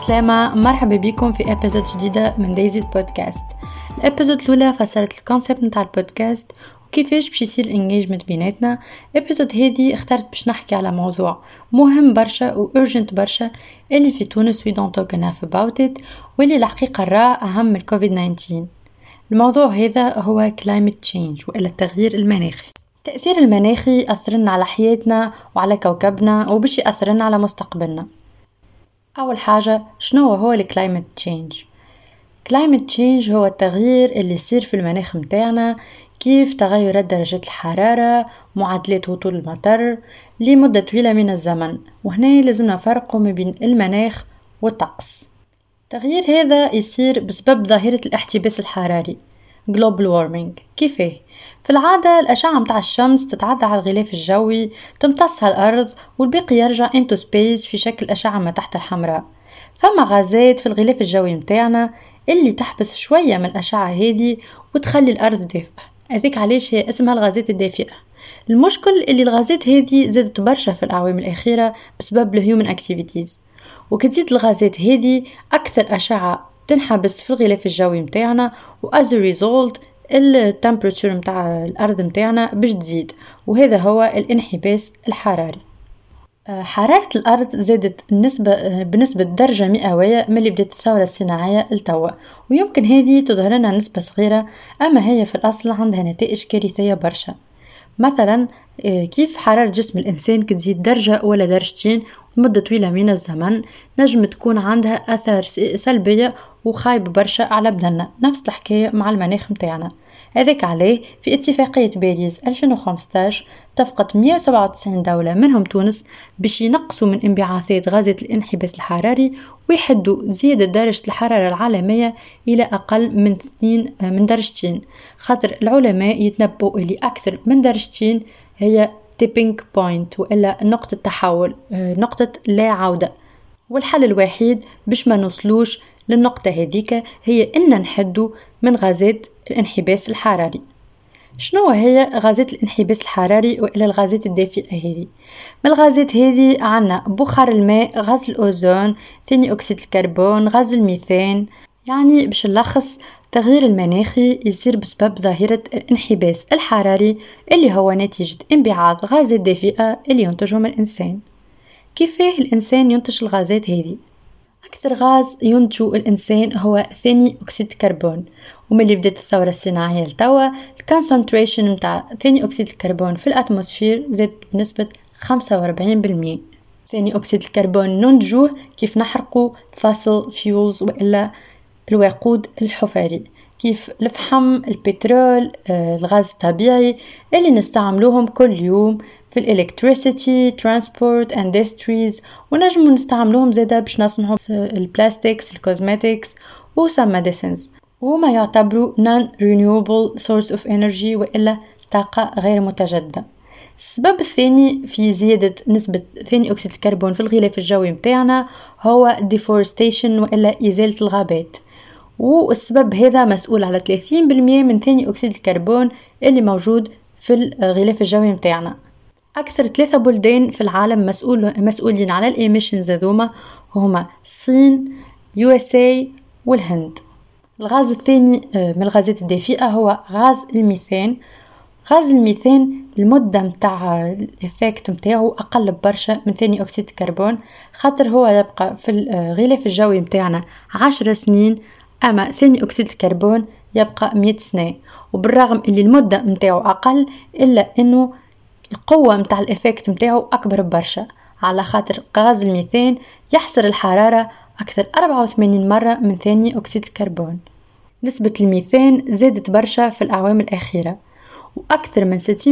عسلامة مرحبا بكم في episode جديدة من دايزيز بودكاست ال episode الأولى فسرت ال concept نتاع البودكاست وكيفاش باش يصير ال engagement بيناتنا. episode هذه اخترت باش نحكي على موضوع مهم برشا و urgent برشا اللي في تونس we don't talk enough about it واللي الحقيقة راه أهم من كوفيد 19 الموضوع هذا هو climate change وإلا التغيير المناخي. التأثير المناخي أثرنا على حياتنا وعلى كوكبنا وباش يأثرنا على مستقبلنا. أول حاجة شنو هو ال climate change climate change هو التغيير اللي يصير في المناخ متاعنا كيف تغيرات درجات الحرارة معدلات هطول المطر لمدة طويلة من الزمن. وهنا لازم نفرقوا ما بين المناخ والطقس. التغيير هذا يصير بسبب ظاهرة الاحتباس الحراري. Global warming. كيفاه في العادة الأشعة متاع الشمس تتعدى على الغلاف الجوي تمتصها الأرض والباقي يرجع into space في شكل أشعة ما تحت الحمراء. فما غازات في الغلاف الجوي متاعنا اللي تحبس شوية من الأشعة هذه وتخلي الأرض دافئة. هذيك علاش هي اسمها الغازات الدافئة. المشكل اللي الغازات هذه زادت برشا في الأعوام الأخيرة بسبب ال human activities وكتزيد الغازات هذه أكثر أشعة تنحبس في الغلاف الجوي متاعنا و as a result التمبريتشر متاع الأرض متاعنا باش تزيد. وهذا هو الانحباس الحراري. آه، حرارة الأرض زادت النسبة آه، بنسبة درجة مئوية ملي بدأت الثورة الصناعية لتوا. ويمكن هذه تظهر لنا نسبة صغيرة أما هي في الأصل عندها نتائج كارثية برشا. مثلا كيف حرارة جسم الإنسان كتزيد درجة ولا درجتين لمدة طويلة من الزمن؟ نجم تكون عندها أثار سلبية وخايبة برشا على بدننا. نفس الحكاية مع المناخ متاعنا. هذاك عليه في اتفاقية باريس 2015 اتفقت 197 دولة منهم تونس باش ينقصوا من انبعاثات غازات الانحباس الحراري ويحدوا زيادة درجة الحرارة العالمية إلى أقل من 2 من درجتين. خاطر العلماء يتنبؤوا اللي أكثر من درجتين هي tipping point وإلا نقطة تحول نقطة لا عودة. والحل الوحيد باش ما نوصلوش للنقطة هذيك هي إن نحدو من غازات الانحباس الحراري. شنو هي غازات الانحباس الحراري وإلا الغازات الدافئة هذه؟ من الغازات هذه عنا بخار الماء غاز الأوزون ثاني أكسيد الكربون غاز الميثان. يعني باش نلخص التغيير المناخي يصير بسبب ظاهرة الانحباس الحراري اللي هو نتيجة انبعاث غازات دافئة اللي ينتجهم الإنسان. كيفاه الإنسان ينتج الغازات هذه؟ أكثر غاز ينتجه الإنسان هو ثاني أكسيد الكربون وملي بدأت الثورة الصناعية لتوا ال concentration متاع ثاني أكسيد الكربون في ال atmosphere زاد بنسبة خمسة وأربعين بالمية. ثاني أكسيد الكربون ننتجوه كيف نحرقوا fossil fuels وإلا الوقود الحفري. كيف الفحم البترول آه، الغاز الطبيعي اللي نستعملوهم كل يوم في ال electricity transport industries ونجمو نستعملوهم زادا باش نصنعو ال plastics ال cosmetics و some medicines. وما يعتبروا non renewable source of energy وإلا طاقة غير متجددة. السبب الثاني في زيادة نسبة ثاني أكسيد الكربون في الغلاف الجوي متاعنا هو deforestation وإلا إزالة الغابات. والسبب هذا مسؤول على 30% من ثاني أكسيد الكربون اللي موجود في الغلاف الجوي متاعنا. أكثر ثلاثة بلدان في العالم مسؤول مسؤولين على ال emissions هذوما هما الصين USA والهند. الغاز الثاني آه، من الغازات الدافئة هو غاز الميثان. غاز الميثان المدة متاع ال effect متاعه أقل برشا من ثاني أكسيد الكربون خاطر هو يبقى في الغلاف الجوي متاعنا عشر سنين أما ثاني أكسيد الكربون يبقى مئة سنة وبالرغم اللي المدة متاعه أقل إلا أنه القوة متاع ال effect متاعه أكبر برشا. على خاطر غاز الميثان يحصر الحرارة أكثر 84 مرة من ثاني أكسيد الكربون. نسبة الميثان زادت برشا في الأعوام الأخيرة وأكثر من 60%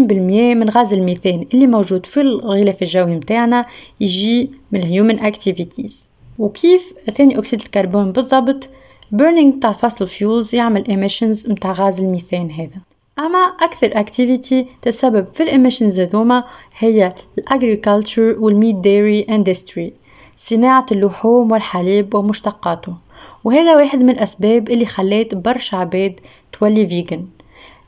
من غاز الميثان اللي موجود في الغلاف الجوي متاعنا يجي من ال human activities وكيف ثاني أكسيد الكربون بالضبط؟ Burning تاع fossil fuels يعمل emissions متاع غاز الميثان هذا. أما أكثر activity تسبب في ال emissions هذوما هي ال agriculture وال meat dairy industry صناعة اللحوم والحليب ومشتقاته. وهذا واحد من الأسباب اللي خلات برشا عباد تولي vegan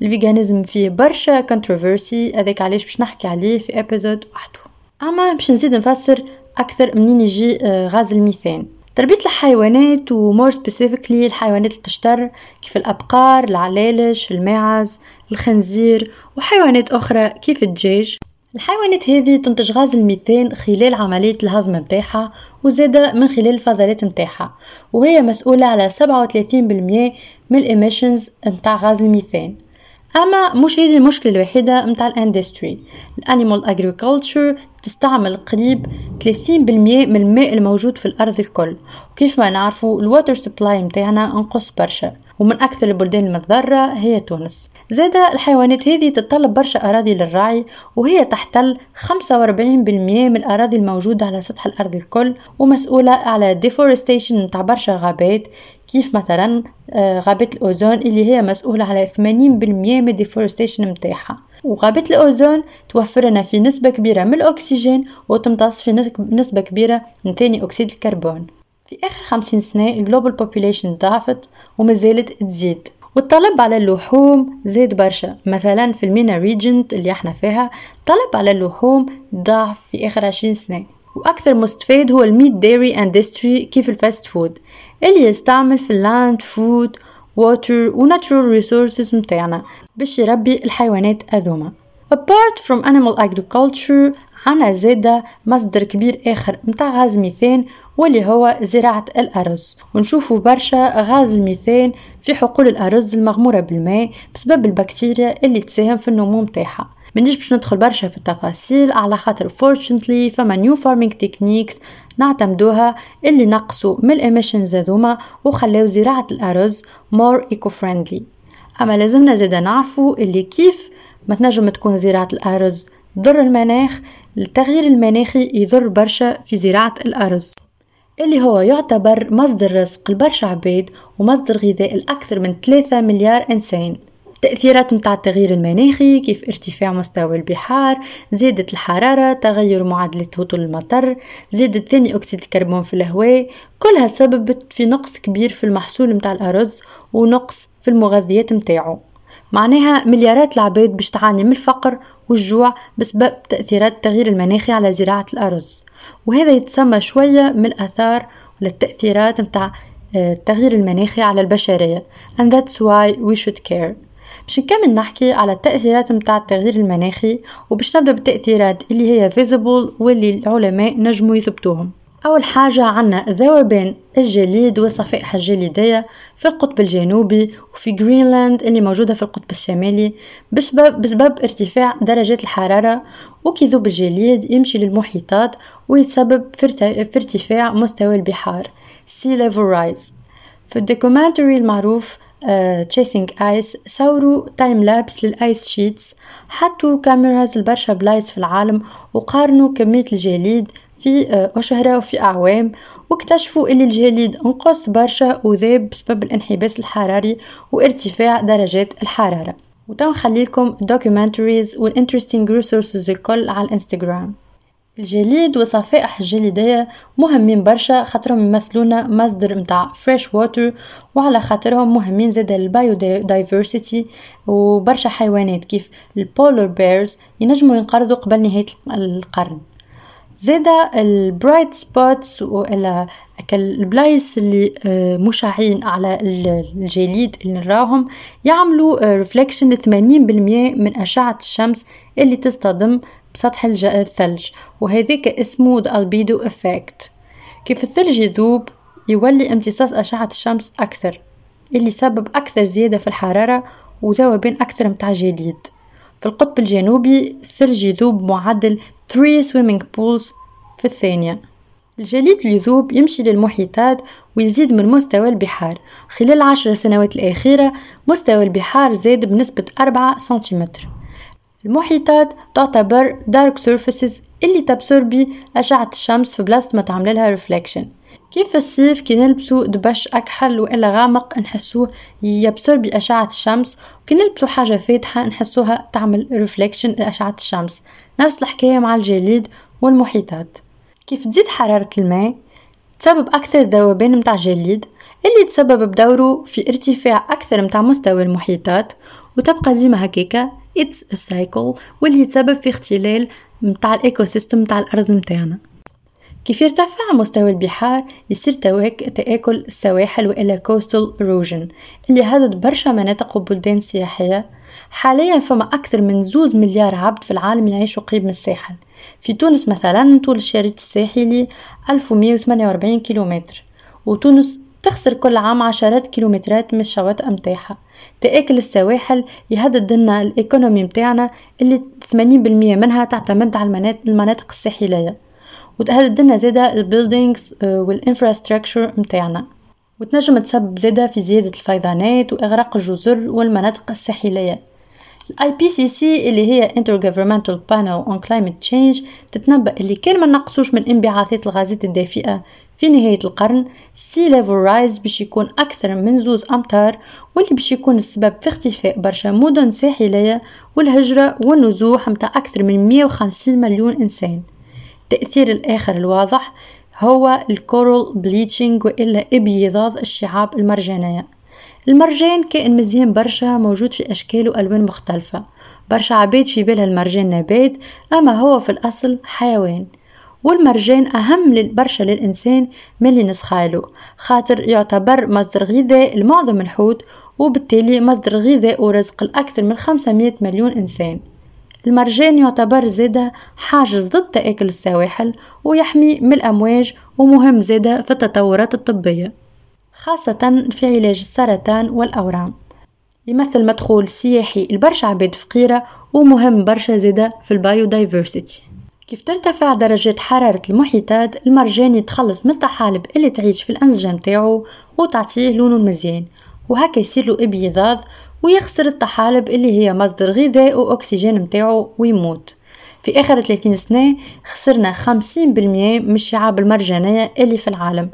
ال veganism فيه برشا controversy هذاك علاش باش نحكي عليه في episode وحده أما باش نزيد نفسر أكثر منين يجي آه، غاز الميثان. تربية الحيوانات و more specifically الحيوانات اللي تجتر كيف الأبقار العلالش الماعز الخنزير وحيوانات أخرى كيف الدجاج. الحيوانات هذه تنتج غاز الميثان خلال عملية الهضم متاعها وزادة من خلال الفضلات متاعها وهي مسؤولة على 37% من ال emissions متاع غاز الميثان. أما مش هذه المشكلة الوحيدة متاع ال industry ال animal agriculture تستعمل قريب 30% من الماء الموجود في الأرض الكل. وكيف ما نعرفوا ال water supply متاعنا انقص برشا. ومن أكثر البلدان المتضرره هي تونس. زادة الحيوانات هذه تتطلب برشا أراضي للرعي وهي تحتل 45% من الأراضي الموجودة على سطح الأرض الكل ومسؤولة على deforestation متاع برشا غابات كيف مثلا آه، غابات الأمازون اللي هي مسؤولة على 80% من ال deforestation متاعها وغابات الأمازون توفر لنا في نسبة كبيرة من الأكسجين وتمتص في نسبة كبيرة من ثاني أكسيد الكربون. في آخر خمسين سنة ال global population ضعفت ومازالت تزيد. والطلب على اللحوم زاد برشا. مثلا في ال MENA region اللي إحنا فيها الطلب على اللحوم ضعف في آخر عشرين سنة. وأكثر مستفيد هو ال meat dairy industry كيف ال fast food اللي يستعمل في ال land food water و natural resources متاعنا. باش يربي الحيوانات هذوما apart from animal agriculture عنا زادة مصدر كبير آخر متاع غاز ميثان واللي هو زراعة الأرز. ونشوفوا برشا غاز الميثان في حقول الأرز المغمورة بالماء بسبب البكتيريا اللي تساهم في النمو متاعها. منحبش باش ندخل برشا في التفاصيل على خاطر fortunately فما new farming techniques نعتمدوها اللي نقصوا من ال emissions هذوما وخلاو زراعة الأرز more eco-friendly. أما لازمنا زادا نعرفوا اللي كيف ما تنجم تكون زراعة الأرز ضر المناخ التغيير المناخي يضر برشا في زراعة الأرز اللي هو يعتبر مصدر رزق لبرشا عباد ومصدر غذاء لأكثر من 3 مليار إنسان. تأثيرات متاع التغيير المناخي كيف ارتفاع مستوى البحار زيادة الحرارة تغير معادلة هطول المطر زيادة ثاني أكسيد الكربون في الهواء كلها سببت في نقص كبير في المحصول متاع الأرز ونقص في المغذيات متاعه معناها مليارات العباد باش تعاني من الفقر والجوع بسبب تأثيرات التغيير المناخي على زراعة الأرز. وهذا يتسمى شوية من الآثار ولا التأثيرات متاع آه، التغيير المناخي على البشرية. And that's why we should care. باش نكمل نحكي على التأثيرات متاع التغيير المناخي وباش نبدأ بالتأثيرات اللي هي visible واللي العلماء نجموا يثبتوهم. أول حاجة عنا ذوبان الجليد والصفائح الجليدية في القطب الجنوبي وفي جرينلاند اللي موجودة في القطب الشمالي بسبب, بسبب ارتفاع درجات الحرارة وكذوب الجليد يمشي للمحيطات ويسبب في ارتفاع مستوى البحار. Sea level rise. في ال documentary المعروف uh, Ice صوروا time lapse لل ice sheets حطوا cameras لبرشا بلايص في العالم وقارنوا كمية الجليد في uh, أشهرة وفي أعوام واكتشفوا اللي الجليد أنقص برشا وذاب بسبب الانحباس الحراري وارتفاع درجات الحرارة. وتو نخليلكم documentaries وال interesting resources الكل على الإنستغرام. الجليد وصفائح الجليدية مهمين برشا خاطرهم يمثلونا مصدر متاع fresh water وعلى خاطرهم مهمين زادا ال biodiversity وبرشا حيوانات كيف ال polar bears ينجموا ينقرضوا قبل نهاية القرن. زادا ال bright spots ولا البلايص اللي آه، مشعين على الجليد اللي نراهم يعملوا reflection 80% من أشعة الشمس اللي تصطدم بسطح الثلج. وهذاك اسمه albedo effect. كيف الثلج يذوب؟ يولي امتصاص أشعة الشمس أكثر اللي يسبب أكثر زيادة في الحرارة وذوبان أكثر متاع جليد. في القطب الجنوبي الثلج يذوب معدل 3 swimming pools في الثانية. الجليد اللي يذوب يمشي للمحيطات ويزيد من مستوى البحار. خلال العشر سنوات الأخيرة مستوى البحار زاد بنسبة 4 سنتيمتر. المحيطات تعتبر dark surfaces اللي تبسوربي أشعة الشمس في بلاصة ما تعمل لها reflection كيف الصيف كي نلبسو دبش أكحل وإلا غامق نحسوه يبسوربي أشعة الشمس؟ وكي نلبسو حاجة فاتحة نحسوها تعمل reflection لأشعة الشمس. نفس الحكاية مع الجليد والمحيطات. كيف تزيد حرارة الماء؟ تسبب أكثر ذوبان متاع جليد اللي تسبب بدوره في ارتفاع أكثر متاع مستوى المحيطات. وتبقى ديما هكاكا a cycle واللي يتسبب في اختلال متاع ال ecosystem متاع الأرض متاعنا. كيف يرتفع مستوى البحار يصير تآكل السواحل وإلا coastal erosion اللي هدد برشا مناطق وبلدان سياحية. حاليا فما أكثر من زوز مليار عبد في العالم يعيشوا قريب من الساحل. في تونس مثلا طول الشريط الساحلي 1148 كيلومتر. وتونس تخسر كل عام عشرات كيلومترات من الشواطئ متاعها تآكل السواحل يهدد لنا ال economy متاعنا اللي 80% منها تعتمد على المناطق الساحلية. وتهدد لنا زادا ال buildings وال infrastructure متاعنا. وتنجم تسبب زادا في زيادة الفيضانات وإغراق الجزر والمناطق الساحلية. ال IPCC اللي هي Intergovernmental Panel on Climate Change تتنبأ اللي كان ما نقصوش من انبعاثات الغازات الدافئة في نهاية القرن. Sea level rise باش يكون أكثر من زوز أمتار واللي باش يكون السبب في اختفاء برشا مدن ساحلية والهجرة والنزوح متاع أكثر من 150 مليون إنسان. التأثير الآخر الواضح هو ال coral bleaching وإلا إبيضاض الشعاب المرجانية. المرجان كائن مزيان برشا موجود في أشكال وألوان مختلفة. برشا عباد في بالها المرجان نبات أما هو في الأصل حيوان. والمرجان أهم برشا للإنسان من اللي نسخاله خاطر يعتبر مصدر غذاء لمعظم الحوت وبالتالي مصدر غذاء ورزق لأكثر من 500 مليون إنسان. المرجان يعتبر زادة حاجز ضد تآكل السواحل ويحمي من الأمواج ومهم زادة في التطورات الطبية خاصة في علاج السرطان والأورام. يمثل مدخول سياحي لبرشا عباد فقيرة ومهم برشا زادة في البايودايفرسيتي. كيف ترتفع درجات حرارة المحيطات المرجان يتخلص من الطحالب اللي تعيش في الأنسجة متاعو وتعطيه لونه المزيان وهكا يصير له إبيضاض ويخسر الطحالب اللي هي مصدر غذاء وأكسجين متاعو ويموت. في آخر 30 سنة خسرنا 50% من الشعاب المرجانية اللي في العالم.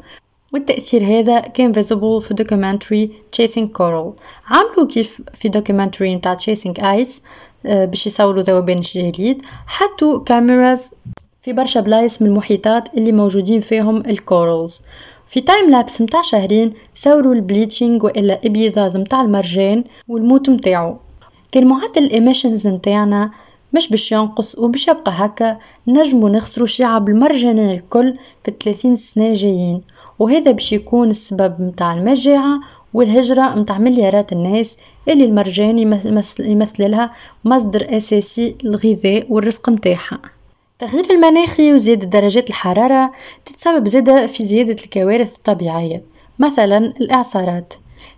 والتأثير هذا كان visible في documentary Chasing Coral. عملوا كيف في documentary نتاع Chasing Ice آه، باش يصوروا ذوبان الجليد حطوا cameras في برشا بلايص من المحيطات اللي موجودين فيهم ال corals في time lapse متاع شهرين صوروا ال bleaching وإلا إبيضاض متاع المرجان والموت متاعو. كان معدل ال emissions متاعنا مش باش ينقص وباش يبقى هكا نجمو نخسرو شعب المرجانية الكل في الثلاثين سنة جايين. وهذا باش يكون السبب متاع المجاعة والهجرة متاع مليارات الناس اللي المرجان يمثل لها مصدر أساسي للغذاء والرزق متاعها. التغيير المناخي وزيادة درجات الحرارة تتسبب زادة في زيادة الكوارث الطبيعية مثلا الإعصارات.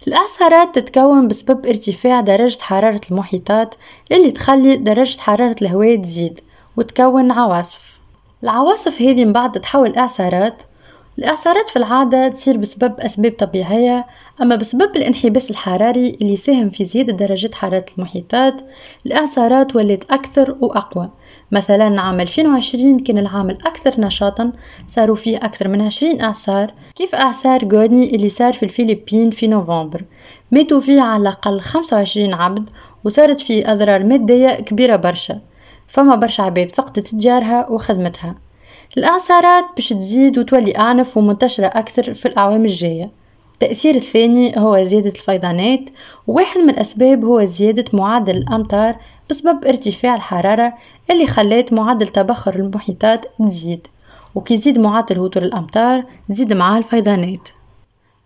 الإعصارات تتكون بسبب ارتفاع درجة حرارة المحيطات اللي تخلي درجة حرارة الهواء تزيد وتكون عواصف. العواصف هذه من بعد تتحول إعصارات الإعصارات في العادة تصير بسبب أسباب طبيعية أما بسبب الانحباس الحراري اللي يساهم في زيادة درجة حرارة المحيطات الإعصارات ولات أكثر وأقوى. مثلا عام 2020 كان العام الأكثر نشاطا صاروا فيه أكثر من 20 إعصار. كيف إعصار جوني اللي صار في الفلبين في نوفمبر؟ ماتوا فيه على الأقل 25 عبد وصارت فيه أضرار مادية كبيرة برشا. فما برشا عباد فقدت تجارها وخدمتها. الإعصارات باش تزيد وتولي أعنف ومنتشرة أكثر في الأعوام الجاية. التأثير الثاني هو زيادة الفيضانات وواحد من الأسباب هو زيادة معدل الأمطار بسبب ارتفاع الحرارة اللي خلات معدل تبخر المحيطات تزيد. وكي يزيد معدل هطول الأمطار تزيد معاه الفيضانات.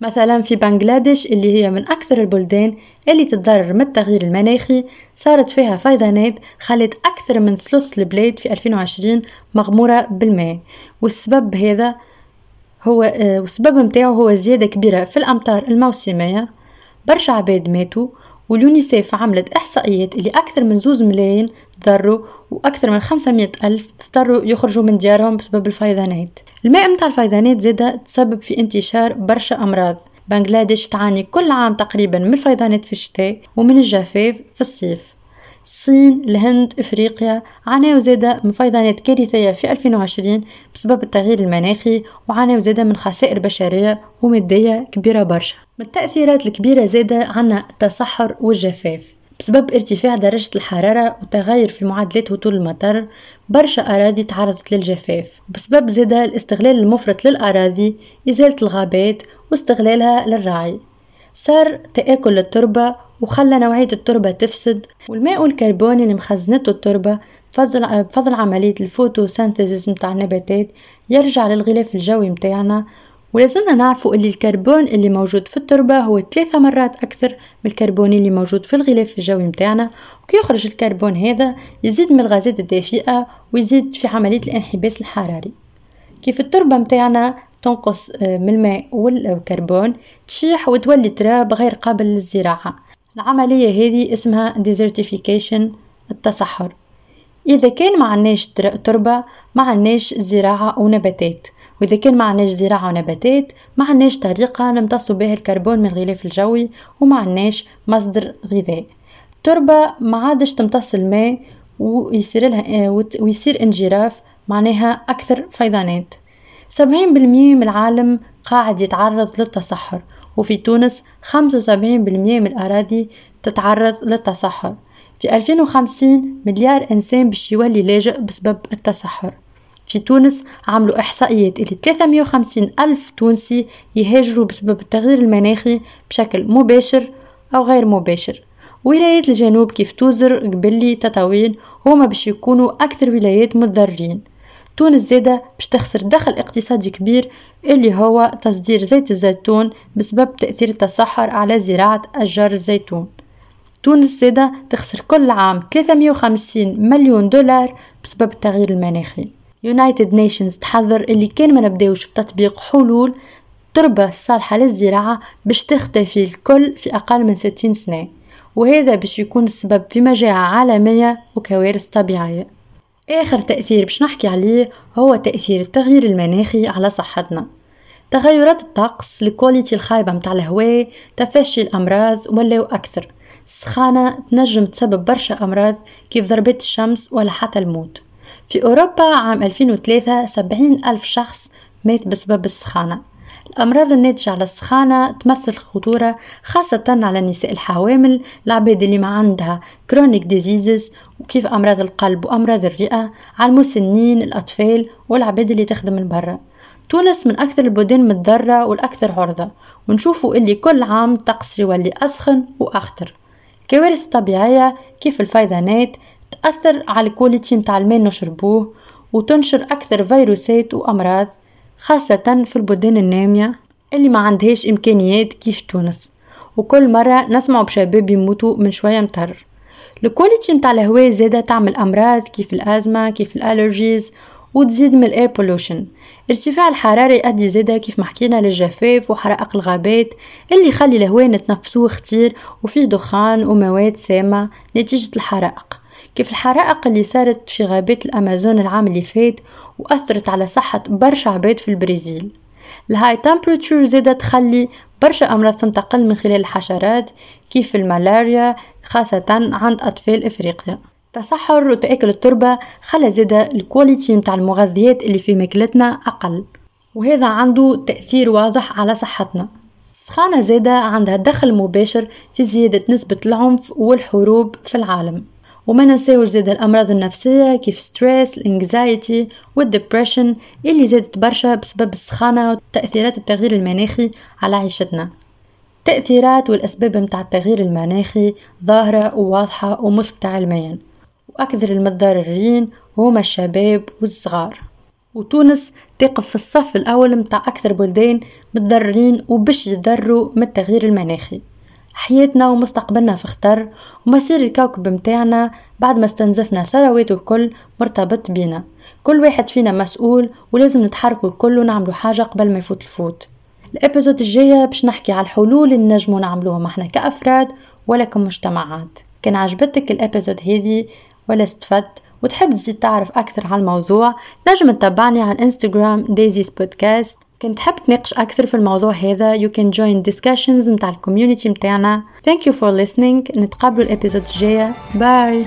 مثلا في بنغلاديش اللي هي من أكثر البلدان اللي تتضرر من التغيير المناخي صارت فيها فيضانات خلت أكثر من ثلث البلاد في 2020 مغمورة بالماء. والسبب هذا هو آه، والسبب متاعه هو زيادة كبيرة في الأمطار الموسمية. برشا عباد ماتوا واليونيسيف عملت إحصائيات اللي أكثر من زوز ملايين ضروا وأكثر من خمسمية ألف اضطروا يخرجوا من ديارهم بسبب الفيضانات. الماء متاع الفيضانات زادة تسبب في انتشار برشا أمراض. بنغلاديش تعاني كل عام تقريبا من الفيضانات في الشتاء ومن الجفاف في الصيف. الصين الهند إفريقيا عانوا زادة من فيضانات كارثية في 2020 بسبب التغيير المناخي وعانوا زادة من خسائر بشرية ومادية كبيرة برشا. من التأثيرات الكبيرة زادة عنا التصحر والجفاف. بسبب ارتفاع درجة الحرارة وتغير في معدلات هطول المطر برشا أراضي تعرضت للجفاف. بسبب زادة الاستغلال المفرط للأراضي إزالة الغابات واستغلالها للرعي. صار تآكل التربة وخلى نوعية التربة تفسد والماء والكربون اللي مخزنته التربة بفضل, بفضل عملية ال photosynthesis متاع النباتات يرجع للغلاف الجوي متاعنا ولازمنا نعرفوا اللي الكربون اللي موجود في التربة هو ثلاثة مرات أكثر من الكربون اللي موجود في الغلاف الجوي متاعنا. وكي يخرج الكربون هذا يزيد من الغازات الدافئة ويزيد في عملية الانحباس الحراري. كيف التربة متاعنا تنقص آه، من الماء والكربون تشيح وتولي تراب غير قابل للزراعة. العملية هذه اسمها desertification التصحر إذا كان ما عندناش تربة ما عندناش زراعة ونباتات. وإذا كان ما عندناش زراعة ونباتات ما عندناش طريقة نمتصوا بها الكربون من الغلاف الجوي وما عندناش مصدر غذاء. التربة ما عادش تمتص الماء ويصير لها ويصير انجراف معناها أكثر فيضانات. سبعين بالمية من العالم قاعد يتعرض للتصحر وفي تونس خمسة وسبعين بالمية من الأراضي تتعرض للتصحر. في 2050 مليار إنسان باش يولي لاجئ بسبب التصحر. في تونس عملوا إحصائيات اللي 350 ألف تونسي يهاجروا بسبب التغيير المناخي بشكل مباشر أو غير مباشر. ولايات الجنوب كيف توزر قبلي تطاوين هما باش يكونوا أكثر ولايات متضررين. تونس زادة باش تخسر دخل اقتصادي كبير اللي هو تصدير زيت الزيتون بسبب تأثير التصحر على زراعة أشجار الزيتون. تونس زادة تخسر كل عام 350 مليون دولار بسبب التغيير المناخي. United Nations تحذر اللي كان ما نبداوش بتطبيق حلول تربة صالحة للزراعة باش تختفي الكل في أقل من 60 سنة. وهذا باش يكون السبب في مجاعة عالمية وكوارث طبيعية. آخر تأثير باش نحكي عليه هو تأثير التغيير المناخي على صحتنا. تغيرات الطقس ال quality الخايبة متاع الهواء تفشي الأمراض ولاو أكثر. السخانة تنجم تسبب برشا أمراض كيف ضربات الشمس ولا حتى الموت. في أوروبا عام 2003 سبعين ألف شخص مات بسبب السخانة. الأمراض الناتجة على السخانة تمثل خطورة خاصة على النساء الحوامل العباد اللي عندها chronic diseases وكيف أمراض القلب وأمراض الرئة على المسنين الأطفال والعباد اللي تخدم من برا. تونس من أكثر البلدان متضررة والأكثر عرضة. ونشوفوا اللي كل عام الطقس يولي أسخن وأخطر. كوارث طبيعية كيف الفيضانات تأثر على ال quality متاع الماء نشربوه وتنشر أكثر فيروسات وأمراض خاصة في البلدان النامية اللي ما عندهاش إمكانيات كيف تونس. وكل مرة نسمع بشباب يموتوا من شوية مطر. ال quality متاع الهواء زادة تعمل أمراض كيف الأزمة كيف ال allergies وتزيد من ال air pollution ارتفاع الحرارة يؤدي زادة كيف ما حكينا للجفاف وحرائق الغابات اللي يخلي الهواء نتنفسوه خطير وفيه دخان ومواد سامة نتيجة الحرائق. كيف الحرائق اللي صارت في غابات الأمازون العام اللي فات وأثرت على صحة برشا عباد في البرازيل. ال high temperature زادة تخلي برشا أمراض تنتقل من خلال الحشرات كيف الملاريا خاصة عند أطفال إفريقيا. تصحر وتآكل التربة خلى زادة ال quality متاع المغذيات اللي في ماكلتنا أقل. وهذا عنده تأثير واضح على صحتنا. السخانة زادة عندها دخل مباشر في زيادة نسبة العنف والحروب في العالم. وما ننساوش زاد الأمراض النفسية كيف stress ال anxiety وال depression اللي زادت برشا بسبب السخانة وتأثيرات التغيير المناخي على عيشتنا. التأثيرات والأسباب متاع التغيير المناخي ظاهرة وواضحة ومثبتة علميا وأكثر المتضررين هما الشباب والصغار. وتونس تقف في الصف الأول متاع أكثر بلدان متضررين وبش يتضرروا من التغيير المناخي. حياتنا ومستقبلنا في خطر ومصير الكوكب متاعنا بعد ما استنزفنا ثرواته الكل مرتبط بينا. كل واحد فينا مسؤول ولازم نتحركوا الكل ونعملوا حاجة قبل ما يفوت الفوت. الإبيزود الجاية باش نحكي على الحلول اللي نجمو نعملوهم إحنا كأفراد ولا كمجتمعات. كان عجبتك الإبيزود هذه ولا استفدت؟ وتحب تزيد تعرف أكثر عن الموضوع؟ نجم تتابعني على الإنستغرام دايزيز بودكاست. كنت تحب تناقش أكثر في الموضوع هذا. You can join discussions متاع ال community متاعنا. Thank you for listening. نتقابلوا ال episode الجاية. bye